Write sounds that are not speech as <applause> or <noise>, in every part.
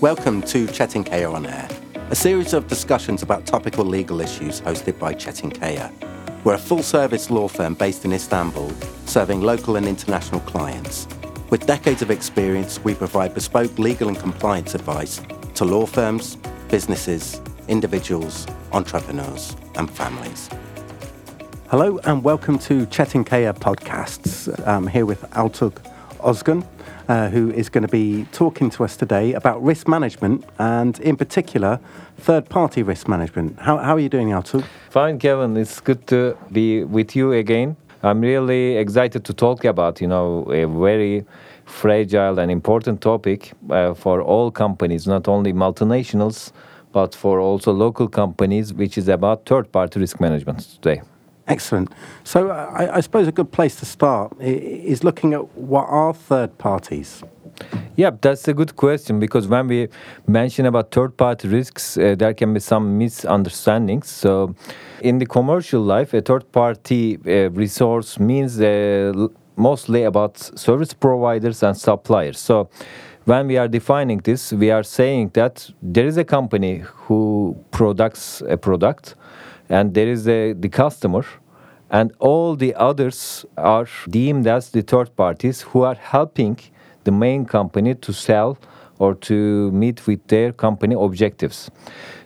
Welcome to Çetinkaya on Air, a series of discussions about topical legal issues hosted by Çetinkaya. We're a full service law firm based in Istanbul, serving local and international clients. With decades of experience, we provide bespoke legal and compliance advice to law firms, businesses, individuals, entrepreneurs, and families. Hello, and welcome to Çetinkaya Podcasts. I'm here with Altug Ozgun, uh, who is going to be talking to us today about risk management and, in particular, third party risk management. How, how are you doing, Altug? Fine, Kevin. It's good to be with you again. I'm really excited to talk about, you know, a very fragile and important topic uh, for all companies, not only multinationals, but for also local companies, which is about third party risk management today. Excellent. So, I, I, suppose a good place to start is looking at what are third parties. Yeah, that's a good question because when we mention about third party risks, uh, there can be some misunderstandings. So, in the commercial life, a third party uh, resource means uh, mostly about service providers and suppliers. So, when we are defining this, we are saying that there is a company who products a product and there is a, the customer and all the others are deemed as the third parties who are helping the main company to sell or to meet with their company objectives.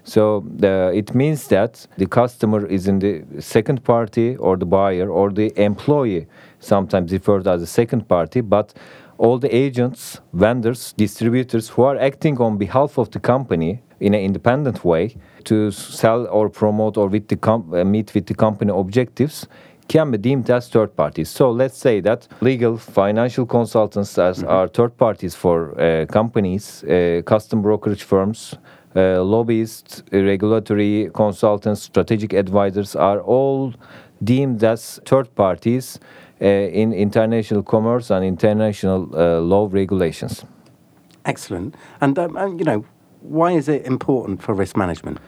So the, it means that the customer is in the second party or the buyer or the employee, sometimes referred as a second party, but all the agents, vendors, distributors who are acting on behalf of the company in an independent way to sell or promote or with the uh, meet with the company objectives can be deemed as third parties. So let's say that legal, financial consultants as mm-hmm. are third parties for uh, companies, uh, custom brokerage firms, uh, lobbyists, regulatory consultants, strategic advisors are all deemed as third parties uh, in international commerce and international uh, law regulations. Excellent. And, um, and, you know, why is it important for risk management?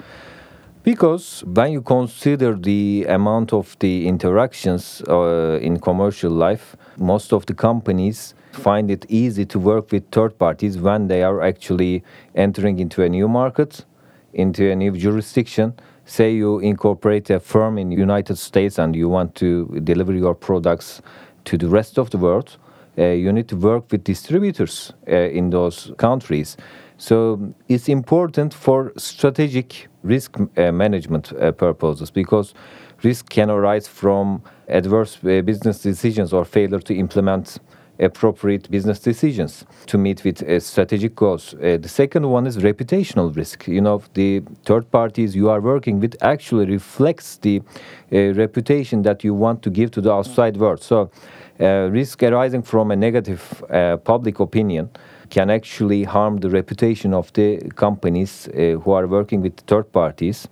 Because when you consider the amount of the interactions uh, in commercial life, most of the companies find it easy to work with third parties when they are actually entering into a new market, into a new jurisdiction. Say you incorporate a firm in the United States and you want to deliver your products to the rest of the world, uh, you need to work with distributors uh, in those countries. So it's important for strategic risk uh, management uh, purposes because risk can arise from adverse uh, business decisions or failure to implement appropriate business decisions to meet with uh, strategic goals. Uh, the second one is reputational risk. You know, the third parties you are working with actually reflects the uh, reputation that you want to give to the outside world. So, risk arising from a negative public opinion can actually harm the reputation of the companies uh, who are working with third parties.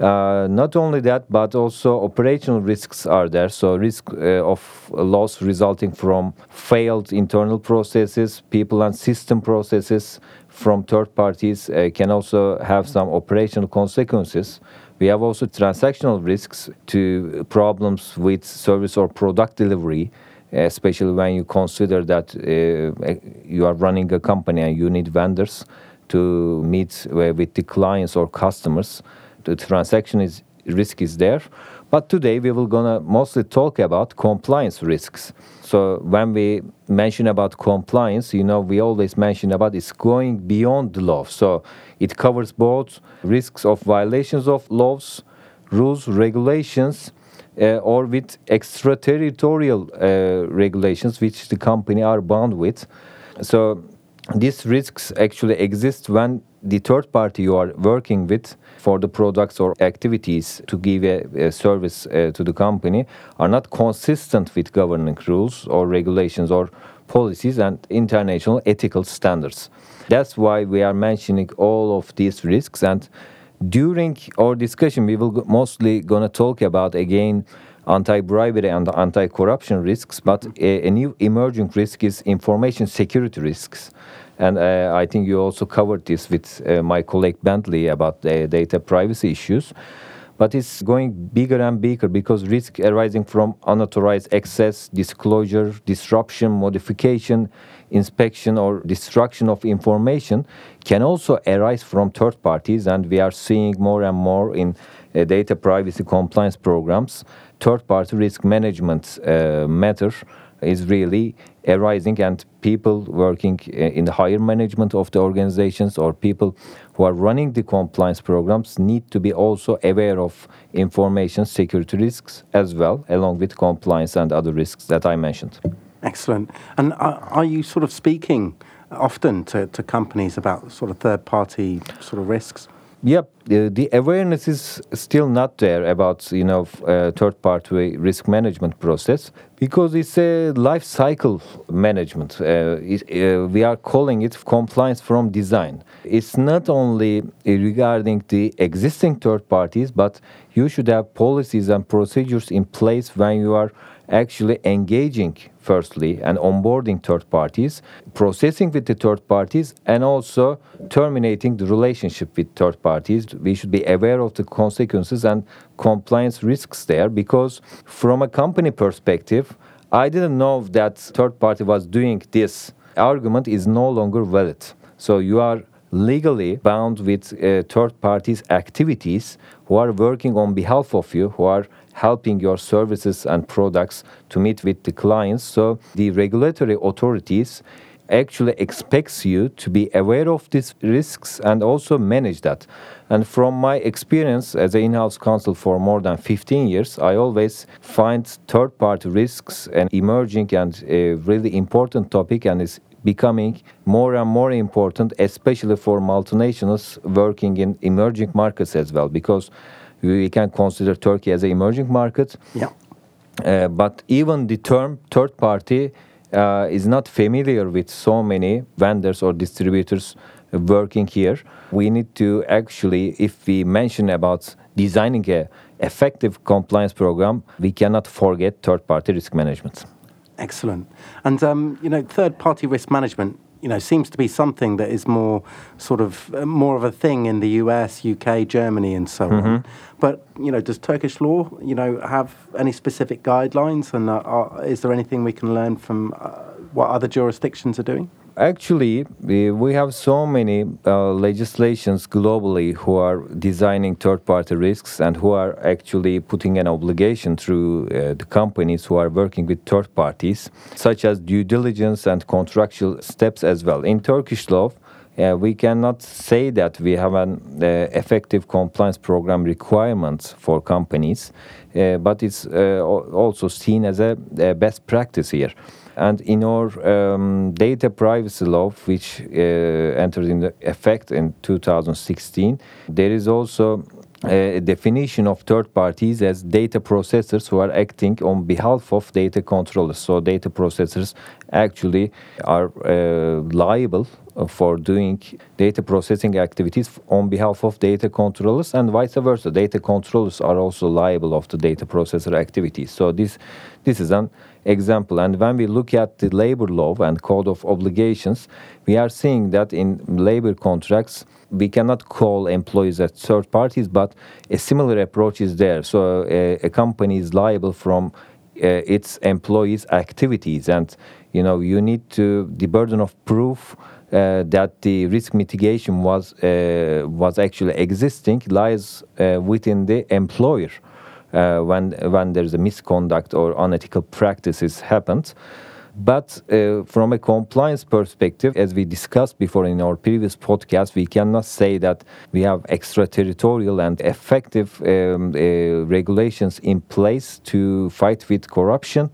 Uh, not only that, but also operational risks are there. So, risk uh, of loss resulting from failed internal processes, people and system processes from third parties uh, can also have some operational consequences. We have also transactional risks to problems with service or product delivery especially when you consider that uh, you are running a company and you need vendors to meet uh, with the clients or customers. The transaction is risk is there. But today we will gonna mostly talk about compliance risks. So when we mention about compliance, you know, we always mention about it's going beyond the law. So it covers both risks of violations of laws, rules, regulations, uh, or with extraterritorial uh, regulations which the company are bound with. So these risks actually exist when the third party you are working with for the products or activities to give a, a service uh, to the company are not consistent with governing rules or regulations or policies and international ethical standards. That's why we are mentioning all of these risks and during our discussion, we will mostly going to talk about again anti-bribery and anti-corruption risks, but a, a, new emerging risk is information security risks. And uh, I think you also covered this with uh, my colleague Bentley about the data privacy issues. but it's going bigger and bigger because risk arising from unauthorized access, disclosure, disruption, modification, inspection, or destruction of information can also arise from third parties, and we are seeing more and more in uh, data privacy compliance programs. Third party risk management uh, matter is really arising and people working uh, in the higher management of the organizations or people who are running the compliance programs need to be also aware of information security risks as well along with compliance and other risks that i mentioned excellent and are you sort of speaking often to, to companies about sort of third party sort of risks Yep, the, awareness is still not there about you know uh, third-party risk management process because it's a life cycle management. Uh, it, uh, we are calling it compliance from design. It's not only regarding the existing third parties, but you should have policies and procedures in place when you are actually engaging firstly and onboarding third parties, processing with the third parties, and also terminating the relationship with third parties. We should be aware of the consequences and compliance risks there because, from a company perspective, I didn't know that third party was doing this. Argument is no longer valid. So you are legally bound with uh, third parties' activities who are working on behalf of you, who are helping your services and products to meet with the clients. So the regulatory authorities actually expects you to be aware of these risks and also manage that. And from my experience as an in-house counsel for more than 15 years, I always find third-party risks an emerging and a really important topic and is becoming more and more important, especially for multinationals working in emerging markets as well, because we can consider Turkey as an emerging market. Yeah. Uh, but even the term third party uh, is not familiar with so many vendors or distributors working here. We need to actually, if we mention about designing a effective compliance program, we cannot forget third party risk management. Excellent. And um, you know, third party risk management you know seems to be something that is more sort of uh, more of a thing in the US, UK, Germany, and so mm-hmm. on. But you know, does Turkish law you know have any specific guidelines, and uh, are, is there anything we can learn from uh, what other jurisdictions are doing? Actually, we have so many uh, legislations globally who are designing third-party risks and who are actually putting an obligation through uh, the companies who are working with third parties, such as due diligence and contractual steps as well. In Turkish law, uh, we cannot say that we have an uh, effective compliance program requirements for companies, uh, but it's uh, also seen as a, a best practice here. And in our um, data privacy law, which uh, entered into effect in 2016, there is also a definition of third parties as data processors who are acting on behalf of data controllers. So, data processors actually are uh, liable for doing data processing activities on behalf of data controllers and vice versa. Data controllers are also liable of the data processor activities. So, this, this is an example. And when we look at the labor law and code of obligations, we are seeing that in labor contracts, we cannot call employees as third parties, but a similar approach is there. So a, a company is liable from uh, its employees' activities, and you know you need to the burden of proof. Uh, that the risk mitigation was uh, was actually existing lies uh, within the employer uh, when when there's a misconduct or unethical practices happened. But uh, from a compliance perspective, as we discussed before in our previous podcast, we cannot say that we have extraterritorial and effective um, uh, regulations in place to fight with corruption,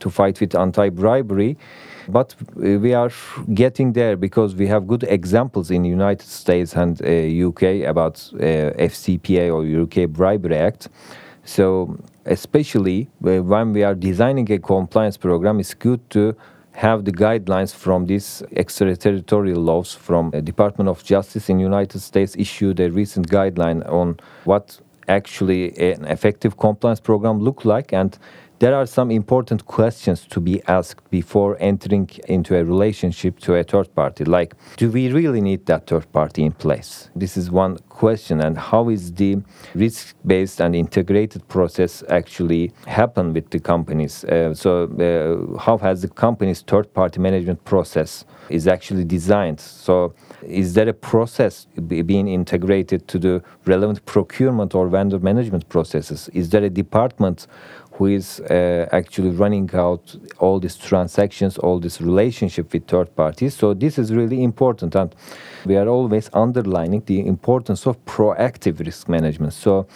to fight with anti bribery. But uh, we are getting there because we have good examples in the United States and UK uh, about uh, FCPA or UK Bribery Act so, especially when we are designing a compliance program, it's good to have the guidelines from these extraterritorial laws from the Department of Justice in the United States issued a recent guideline on what actually an effective compliance program look like and there are some important questions to be asked before entering into a relationship to a third party like do we really need that third party in place? This is one question and how is the risk based and integrated process actually happen with the companies? Uh, so uh, how has the company's third party management process is actually designed? So is there a process being integrated to the relevant procurement or vendor management processes is there a department who is uh, actually running out all these transactions, all this relationship with third parties. So this is really important, and we are always underlining the importance of proactive risk management. So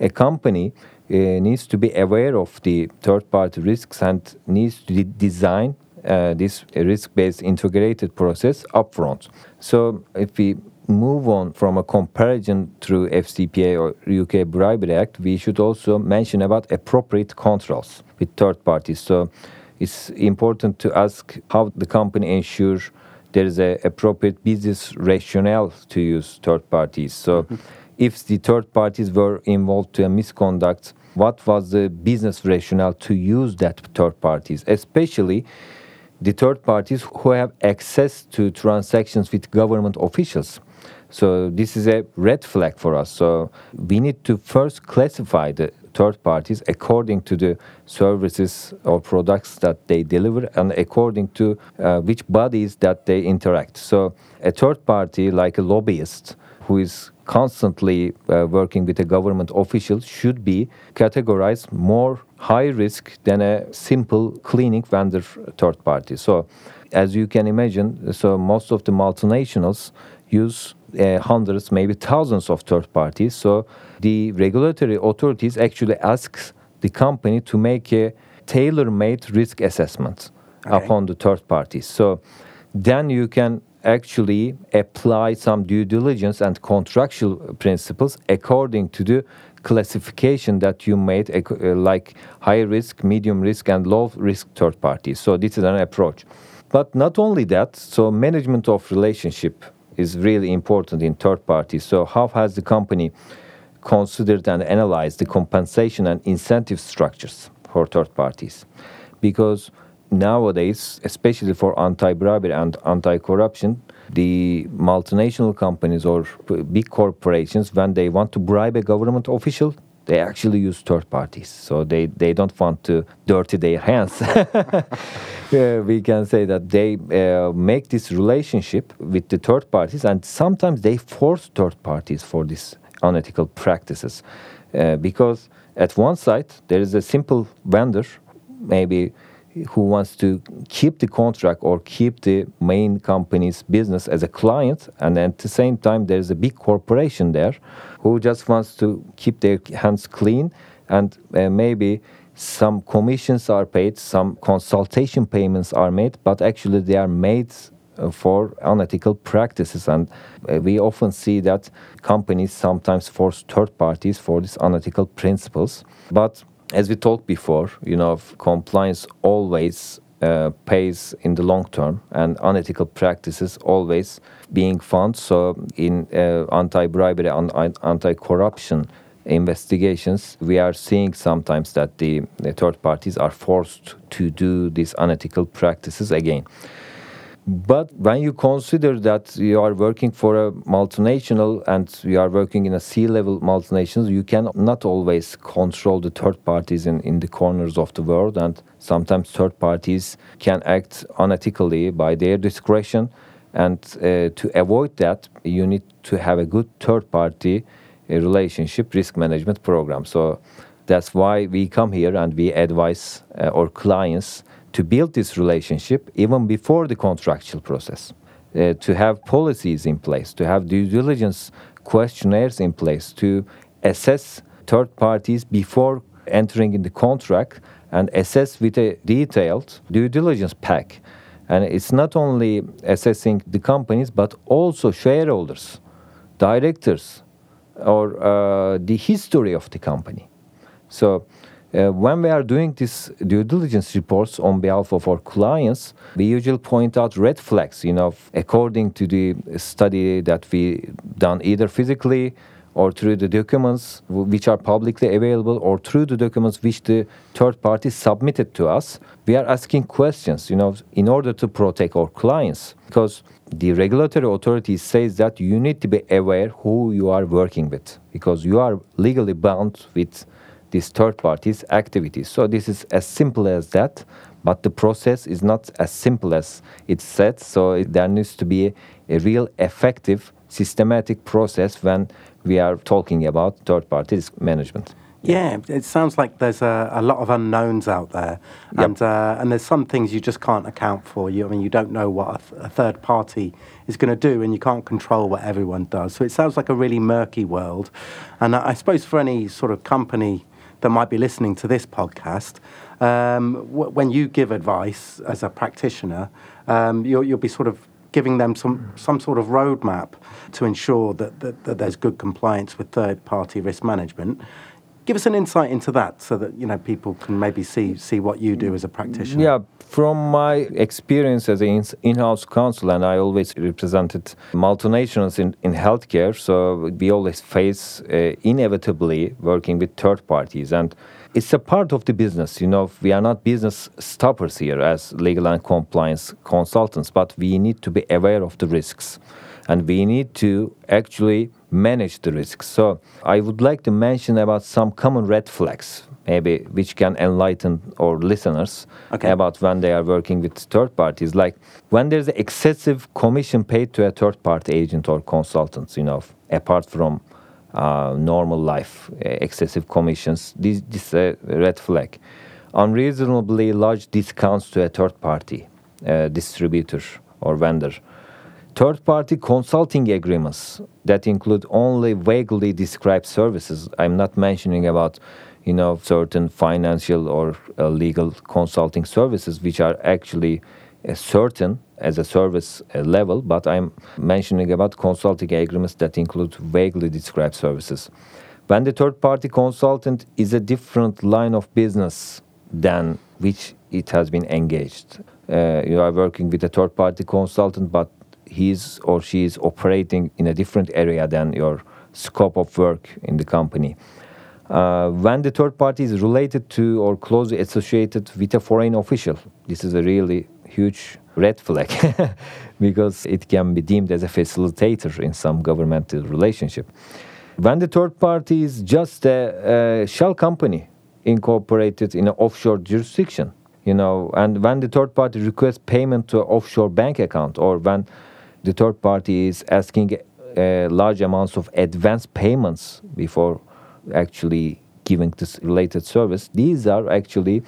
a company uh, needs to be aware of the third party risks and needs to de design uh, this risk based integrated process upfront. So if we move on from a comparison through FCPA or UK Bribery Act, we should also mention about appropriate controls with third parties. So it's important to ask how the company ensures there is a appropriate business rationale to use third parties. So mm-hmm. if the third parties were involved to a misconduct, what was the business rationale to use that third parties, especially the third parties who have access to transactions with government officials. So this is a red flag for us. So we need to first classify the third parties according to the services or products that they deliver and according to uh, which bodies that they interact. So a third party like a lobbyist who is constantly uh, working with a government official should be categorized more high risk than a simple cleaning vendor third party. So as you can imagine, so most of the multinationals use uh, hundreds, maybe thousands of third parties. So the regulatory authorities actually ask the company to make a tailor-made risk assessment okay. upon the third parties. So then you can actually apply some due diligence and contractual principles according to the classification that you made, uh, like high risk, medium risk, and low risk third parties. So this is an approach. But not only that, so management of relationship is really important in third parties. So how has the company considered and analyzed the compensation and incentive structures for third parties? Because nowadays, especially for anti-bribery and anti-corruption, the multinational companies or big corporations, when they want to bribe a government official, they actually use third parties. So they, they don't want to dirty their hands. <laughs> we can say that they uh, make this relationship with the third parties, and sometimes they force third parties for these unethical practices. Uh, because at one side, there is a simple vendor, maybe who wants to keep the contract or keep the main company's business as a client, and at the same time, there's a big corporation there who just wants to keep their hands clean and uh, maybe some commissions are paid, some consultation payments are made, but actually they are made uh, for unethical practices. And uh, we often see that companies sometimes force third parties for these unethical principles. But as we talked before, you know, compliance always uh, pays in the long term and unethical practices always being found. So in uh, anti-bribery and anti-corruption investigations, we are seeing sometimes that the, the third parties are forced to do these unethical practices again. But when you consider that you are working for a multinational and you are working in a C-level multinational, you cannot always control the third parties in, in the corners of the world. And sometimes third parties can act unethically by their discretion. And uh, to avoid that, you need to have a good third party relationship risk management program. So that's why we come here and we advise uh, our clients to build this relationship even before the contractual process, uh, to have policies in place, to have due diligence questionnaires in place, to assess third parties before entering in the contract and assess with a detailed due diligence pack. And it's not only assessing the companies, but also shareholders, directors, or uh, the history of the company. So uh, when we are doing these due diligence reports on behalf of our clients, we usually point out red flags, you know, according to the study that we done either physically or through the documents which are publicly available or through the documents which the third party submitted to us. We are asking questions you know in order to protect our clients because the regulatory authority says that you need to be aware who you are working with because you are legally bound with these third parties activities so this is as simple as that but the process is not as simple as it's said so it, there needs to be a, real effective systematic process when we are talking about third parties management. Yeah, it sounds like there's a, a lot of unknowns out there, Yep. and uh, and there's some things you just can't account for. You, I mean, you don't know what a, th- a third party is going to do, and you can't control what everyone does. So it sounds like a really murky world. And I, I suppose for any sort of company that might be listening to this podcast, um, w- when you give advice as a practitioner, um, you'll, you'll be sort of giving them some, some sort of roadmap to ensure that, that, that there's good compliance with third party risk management. Give us an insight into that so that you know people can maybe see see what you do as a practitioner. Yeah, from my experience as an in-house counsel, and I always represented multinationals in, in healthcare, so we always face uh, inevitably working with third parties, and it's a part of the business. You know, we are not business stoppers here as legal and compliance consultants, but we need to be aware of the risks, and we need to actually manage the risks. So I would like to mention about some common red flags, maybe which can enlighten our listeners Okay. about when they are working with third parties. Like when there's excessive commission paid to a third party agent or consultant, you know, apart from uh, normal life, uh, excessive commissions, this, this is a red flag. Unreasonably large discounts to a third party uh, distributor or vendor. Third party consulting agreements that include only vaguely described services. I'm not mentioning about you know certain financial or uh, legal consulting services which are actually uh, certain as a service uh, level, but I'm mentioning about consulting agreements that include vaguely described services. When the third party consultant is a different line of business than which it has been engaged. Uh, you are working with a third party consultant, but he's or she is operating in a different area than your scope of work in the company. Uh, when the third party is related to or closely associated with a foreign official, this is a really huge red flag <laughs> because it can be deemed as a facilitator in some governmental relationship. When the third party is just a, a shell company incorporated in an offshore jurisdiction, you know, and when the third party requests payment to an offshore bank account, or when the third party is asking uh, large amounts of advance payments before actually giving this related service, these are actually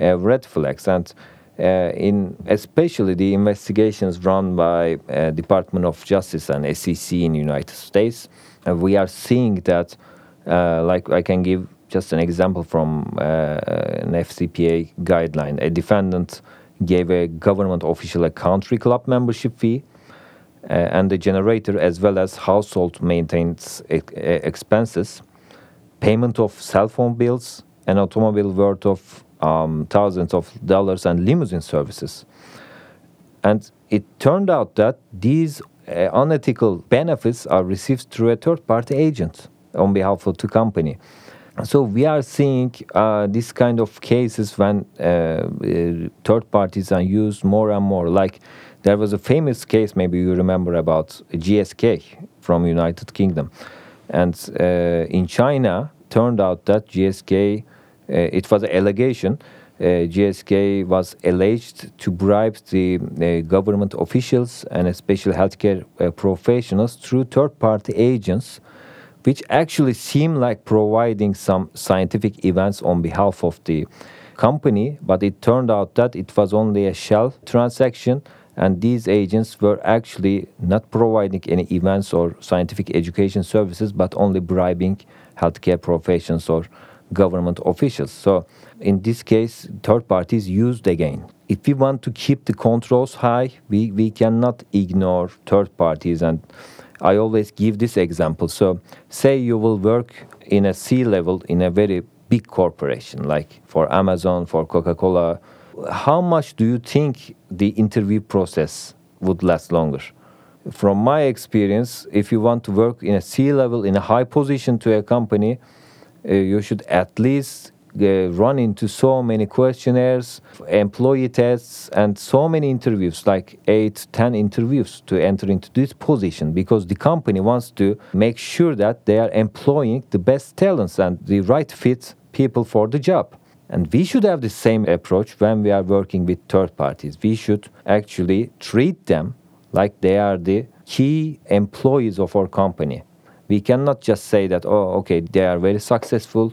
uh, red flags. And uh, in especially the investigations run by uh, Department of Justice and SEC in United States, we are seeing that, uh, like I can give just an example from uh, an FCPA guideline. A defendant gave a government official a country club membership fee, and the generator as well as household maintenance e- expenses, payment of cell phone bills, an automobile worth of um, thousands of dollars, and limousine services. And it turned out that these uh, unethical benefits are received through a third party agent on behalf of the company. So we are seeing uh, this kind of cases when uh, uh, third parties are used more and more. Like there was a famous case, maybe you remember about GSK from United Kingdom, and uh, in China, turned out that GSK, uh, it was an allegation. Uh, GSK was alleged to bribe the uh, government officials and especially healthcare uh, professionals through third-party agents which actually seemed like providing some scientific events on behalf of the company, but it turned out that it was only a shell transaction, and these agents were actually not providing any events or scientific education services, but only bribing healthcare professions or government officials. So, in this case, third parties used again. If we want to keep the controls high, we, we cannot ignore third parties and I always give this example. So, say you will work in a C level in a very big corporation, like for Amazon, for Coca Cola. How much do you think the interview process would last longer? from my experience, if you want to work in a C level, in a high position to a company, uh, you should at least uh, run into so many questionnaires, employee tests, and so many interviews, like eight, ten interviews to enter into this position because the company wants to make sure that they are employing the best talents and the right fit people for the job. And we should have the same approach when we are working with third parties. We should actually treat them like they are the key employees of our company. We cannot just say that, oh, okay, they are very successful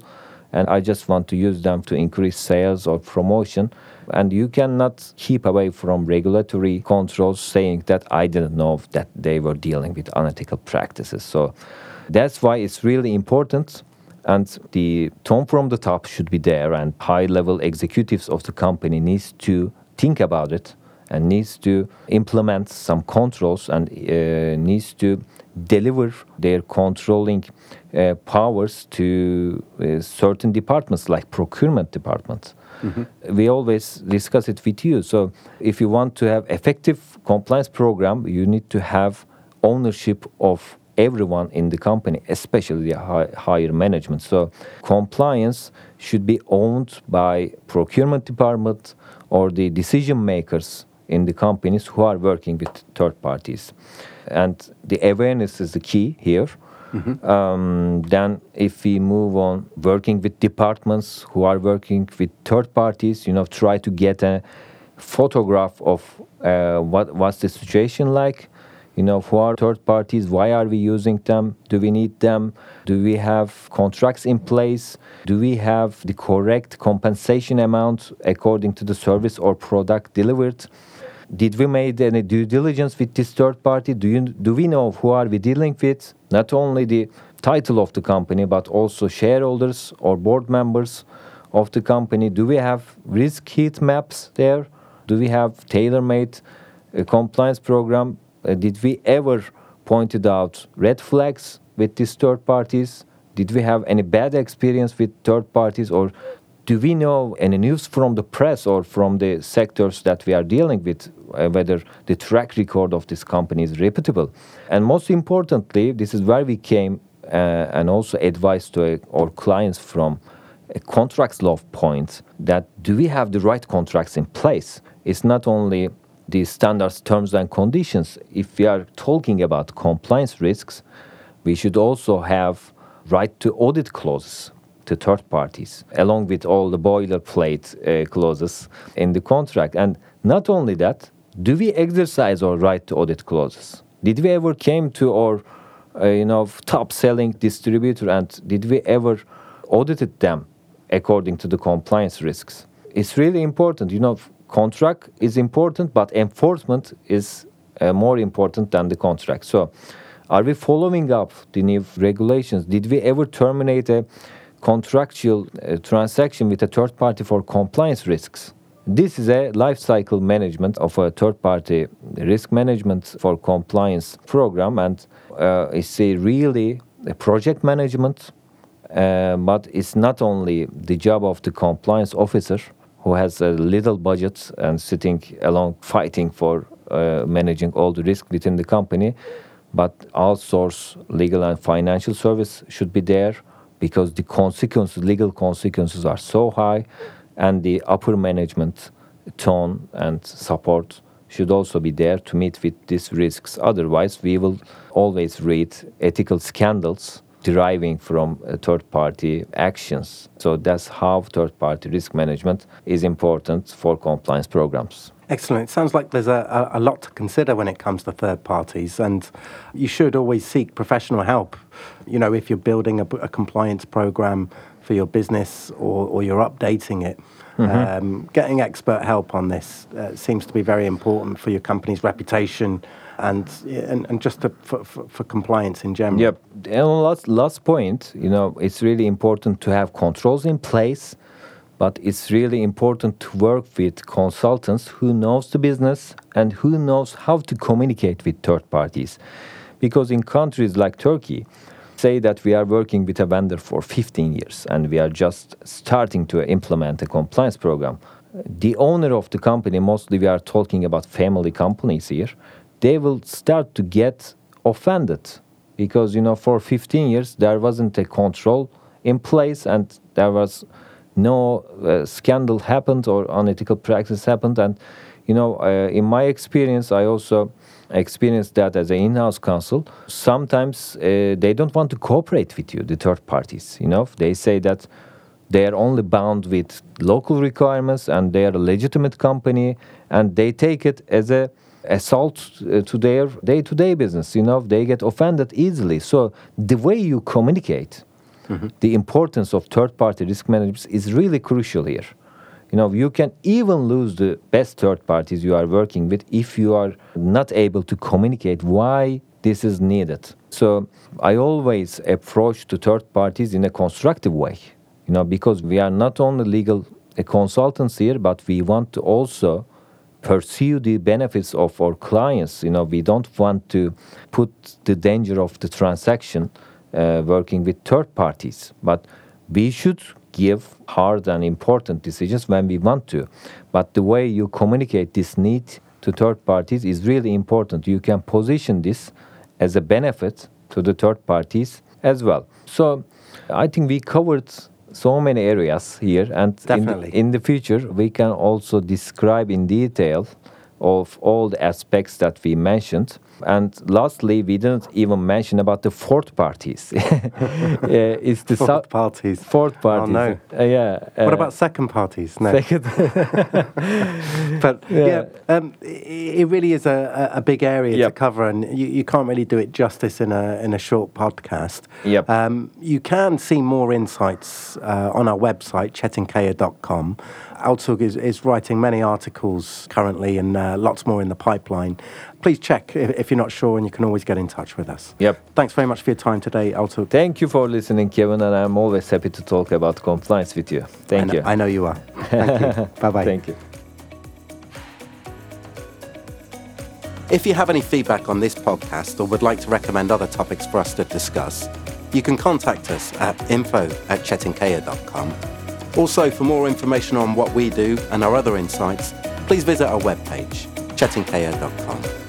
and I just want to use them to increase sales or promotion. And you cannot keep away from regulatory controls saying that I didn't know that they were dealing with unethical practices. So that's why it's really important. And the tone from the top should be there, and high level executives of the company needs to think about it and needs to implement some controls and uh, needs to deliver their controlling uh, powers to uh, certain departments like procurement departments. Mm-hmm. We always discuss it with you. So if you want to have effective compliance program, you need to have ownership of everyone in the company, especially the high, higher management. So compliance should be owned by procurement department or the decision makers in the companies who are working with third parties. And the awareness is the key here. Mm-hmm. Um, then, if we move on working with departments who are working with third parties, you know, try to get a photograph of uh, what what's the situation like. You know, who are third parties? Why are we using them? Do we need them? Do we have contracts in place? Do we have the correct compensation amount according to the service or product delivered? did we made any due diligence with this third party? Do you do we know who are we dealing with? Not only the title of the company, but also shareholders or board members of the company. Do we have risk heat maps there? Do we have tailor-made uh, compliance program? Uh, did we ever pointed out red flags with these third parties? Did we have any bad experience with third parties, or do we know any news from the press or from the sectors that we are dealing with uh, whether the track record of this company is reputable? And most importantly this is where we came uh, and also advice to uh, our clients from a contracts law point that do we have the right contracts in place? It's not only the standards terms and conditions if we are talking about compliance risks we should also have right to audit clauses to third parties, along with all the boilerplate uh, clauses in the contract. And not only that, do we exercise our right to audit clauses? Did we ever came to our uh, you know top selling distributor and did we ever audited them according to the compliance risks? It's really important. You know, contract is important, but enforcement is uh, more important than the contract. So, are we following up the new regulations? Did we ever terminate a contractual uh, transaction with a third party for compliance risks. This is a life cycle management of a third party risk management for compliance program, and uh, it's a really a project management, uh, but it's not only the job of the compliance officer who has a little budget and sitting along fighting for uh, managing all the risk within the company, but outsource legal and financial service should be there because the consequences, legal consequences are so high, and the upper management tone and support should also be there to meet with these risks. Otherwise, we will always read ethical scandals deriving from uh, third party actions. So that's how third party risk management is important for compliance programs. Excellent. It sounds like there's a, a, lot to consider when it comes to third parties, and you should always seek professional help. You know, if you're building a, a compliance program for your business or, or you're updating it, mm-hmm. um, getting expert help on this uh, seems to be very important for your company's reputation and and, and just to, for, for, for, compliance in general. Yep. And last last point, you know, it's really important to have controls in place but it's really important to work with consultants who knows the business and who knows how to communicate with third parties because in countries like turkey say that we are working with a vendor for 15 years and we are just starting to implement a compliance program the owner of the company mostly we are talking about family companies here they will start to get offended because you know for 15 years there wasn't a control in place and there was no uh, scandal happened or unethical practice happened. And you know uh, in my experience i also experienced that as an in-house counsel. Sometimes uh, they don't want to cooperate with you the third parties you know. They say that they are only bound with local requirements and they are a legitimate company and they take it as a assault uh, to their day-to-day business you know they get offended easily. So the way you communicate mm-hmm. the importance of third-party risk management is really crucial here. You know you can even lose the best third parties you are working with if you are not able to communicate why this is needed. So i always approach to third parties in a constructive way you know because we are not only legal consultants here but we want to also pursue the benefits of our clients. You know, we don't want to put the danger of the transaction uh, working with third parties, but we should give hard and important decisions when we want to. But the way you communicate this need to third parties is really important. You can position this as a benefit to the third parties as well. So I think we covered so many areas here, and in the, in the, future we can also describe in detail of all the aspects that we mentioned. And lastly, we didn't even mention about the fourth parties. <laughs> uh, it's the fourth parties. Fourth oh, parties. Oh, no. Uh, yeah. Uh, what about second parties? No. Second. <laughs> but yeah, yeah um, it really is a, a big area yep. to cover, and you, you can't really do it justice in a in a short podcast. Yep. Um, you can see more insights uh, on our website, cetinkaya.com. Altug is, is writing many articles currently and uh, lots more in the pipeline. Please check if, if, you're not sure, and you can always get in touch with us. Yep. Thanks very much for your time today, Altug. Thank you for listening, Kevin, and I'm always happy to talk about compliance with you. Thank I know, you. I know you are. Thank you. <laughs> bye bye. Thank you. If you have any feedback on this podcast or would like to recommend other topics for us to discuss, you can contact us at info at cetinkaya.com also, for more information on what we do and our other insights, please visit our webpage, cetinkaya.com.